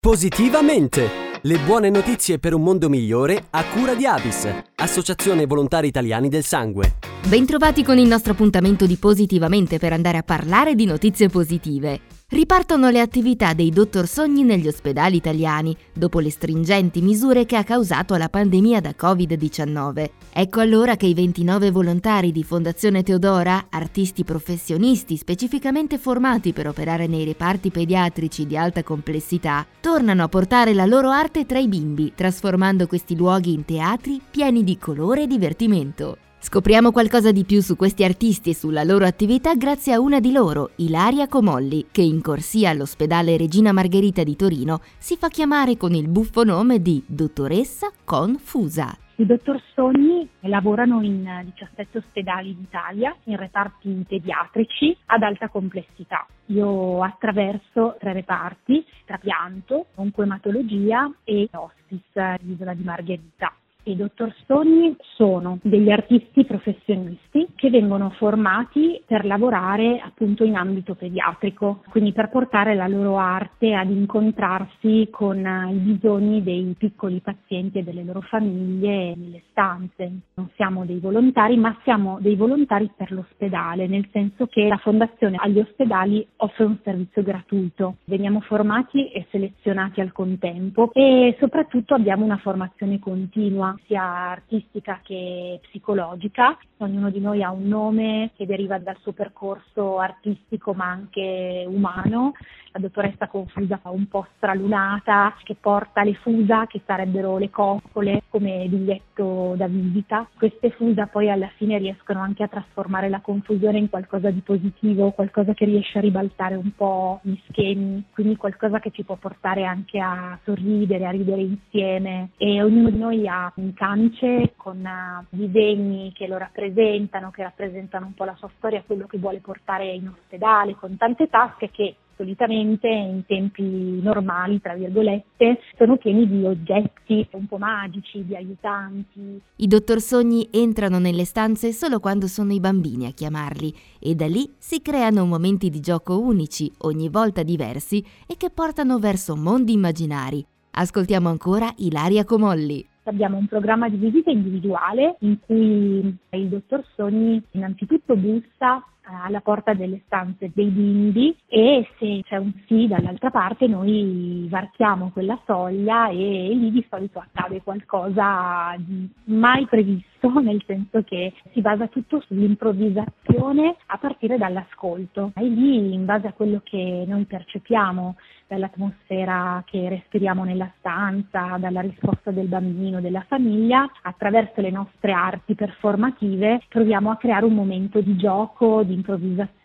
Positivamente! Le buone notizie per un mondo migliore a cura di Avis, Associazione Volontari Italiani del Sangue. Bentrovati con il nostro appuntamento di Positivamente per andare a parlare di notizie positive. Ripartono le attività dei dottor Sogni negli ospedali italiani dopo le stringenti misure che ha causato la pandemia da Covid-19. Ecco allora che i 29 volontari di Fondazione Teodora, artisti professionisti specificamente formati per operare nei reparti pediatrici di alta complessità, tornano a portare la loro arte tra i bimbi, trasformando questi luoghi in teatri pieni di colore e divertimento. Scopriamo qualcosa di più su questi artisti e sulla loro attività grazie a una di loro, Ilaria Comolli, che in corsia all'ospedale Regina Margherita di Torino si fa chiamare con il buffo nome di dottoressa Confusa. I dottor Sogni lavorano in 17 ospedali d'Italia, in reparti pediatrici ad alta complessità. Io attraverso tre reparti, trapianto, oncoematologia e hospice, l'isola di Margherita. I dottor Sogni sono degli artisti professionisti che vengono formati per lavorare appunto in ambito pediatrico, quindi per portare la loro arte ad incontrarsi con i bisogni dei piccoli pazienti e delle loro famiglie nelle stanze. Non siamo dei volontari, ma siamo dei volontari per l'ospedale, nel senso che la fondazione agli ospedali offre un servizio gratuito. Veniamo formati e selezionati al contempo e soprattutto abbiamo una formazione continua sia artistica che psicologica. Ognuno di noi ha un nome che deriva dal suo percorso artistico ma anche umano. Dottoressa Confusa un po' stralunata che porta le fusa che sarebbero le coccole come biglietto da visita. Queste fusa poi alla fine riescono anche a trasformare la confusione in qualcosa di positivo, qualcosa che riesce a ribaltare un po' gli schemi, quindi qualcosa che ci può portare anche a sorridere, a ridere insieme e ognuno di noi ha un cance con uh, disegni che lo rappresentano, che rappresentano un po' la sua storia, quello che vuole portare in ospedale, con tante tasche che solitamente in tempi normali, tra virgolette, sono pieni di oggetti un po' magici, di aiutanti. I dottor Sogni entrano nelle stanze solo quando sono i bambini a chiamarli e da lì si creano momenti di gioco unici, ogni volta diversi e che portano verso mondi immaginari. Ascoltiamo ancora Ilaria Comolli. Abbiamo un programma di visita individuale in cui il dottor Sogni innanzitutto bussa alla porta delle stanze dei bimbi e se c'è un sì dall'altra parte noi varchiamo quella soglia e lì di solito accade qualcosa di mai previsto, nel senso che si basa tutto sull'improvvisazione a partire dall'ascolto. E lì in base a quello che noi percepiamo dall'atmosfera che respiriamo nella stanza, dalla risposta del bambino, della famiglia, attraverso le nostre arti performative proviamo a creare un momento di gioco, di improvvisazione,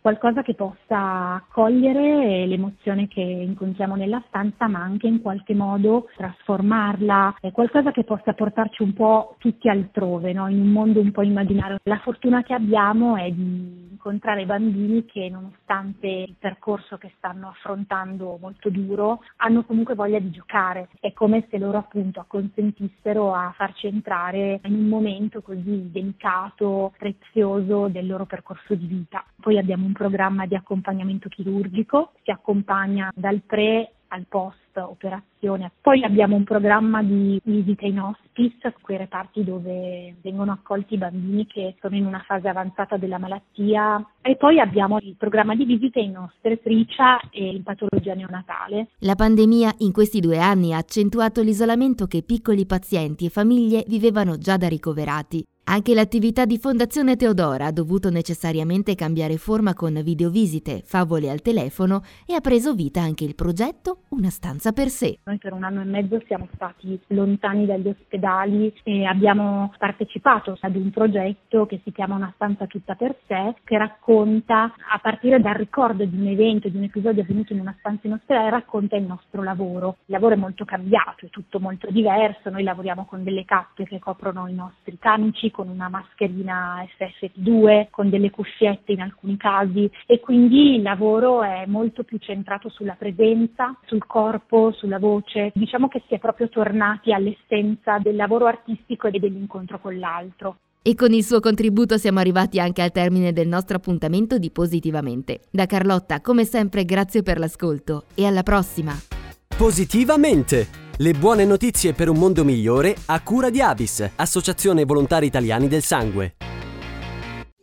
qualcosa che possa accogliere l'emozione che incontriamo nella stanza, ma anche in qualche modo trasformarla, qualcosa che possa portarci un po' tutti altrove, no? in un mondo un po' immaginario. La fortuna che abbiamo è di incontrare bambini che nonostante il percorso che stanno affrontando molto duro, hanno comunque voglia di giocare. È come se loro appunto acconsentissero a farci entrare in un momento così delicato, prezioso del loro percorso di vita. Poi abbiamo un programma di accompagnamento chirurgico, si accompagna dal pre al post operazione. Poi abbiamo un programma di visita in hospice, quei reparti dove vengono accolti i bambini che sono in una fase avanzata della malattia e poi abbiamo il programma di visita in ostetricia e in patologia neonatale. La pandemia in questi due anni ha accentuato l'isolamento che piccoli pazienti e famiglie vivevano già da ricoverati. Anche l'attività di Fondazione Teodora ha dovuto necessariamente cambiare forma con videovisite, favole al telefono e ha preso vita anche il progetto Una stanza per sé. Noi per un anno e mezzo siamo stati lontani dagli ospedali e abbiamo partecipato ad un progetto che si chiama Una stanza tutta per sé, che racconta, a partire dal ricordo di un evento, di un episodio avvenuto in una stanza in ospedale, racconta il nostro lavoro. Il lavoro è molto cambiato, è tutto molto diverso, noi lavoriamo con delle cappe che coprono i nostri camici, con una mascherina FFP2, con delle cuffiette in alcuni casi e quindi il lavoro è molto più centrato sulla presenza, sul corpo, sulla voce. Diciamo che si è proprio tornati all'essenza del lavoro artistico e dell'incontro con l'altro. E con il suo contributo siamo arrivati anche al termine del nostro appuntamento di Positivamente. Da Carlotta, come sempre, grazie per l'ascolto e alla prossima! Positivamente! Le buone notizie per un mondo migliore a cura di Avis, Associazione Volontari Italiani del Sangue.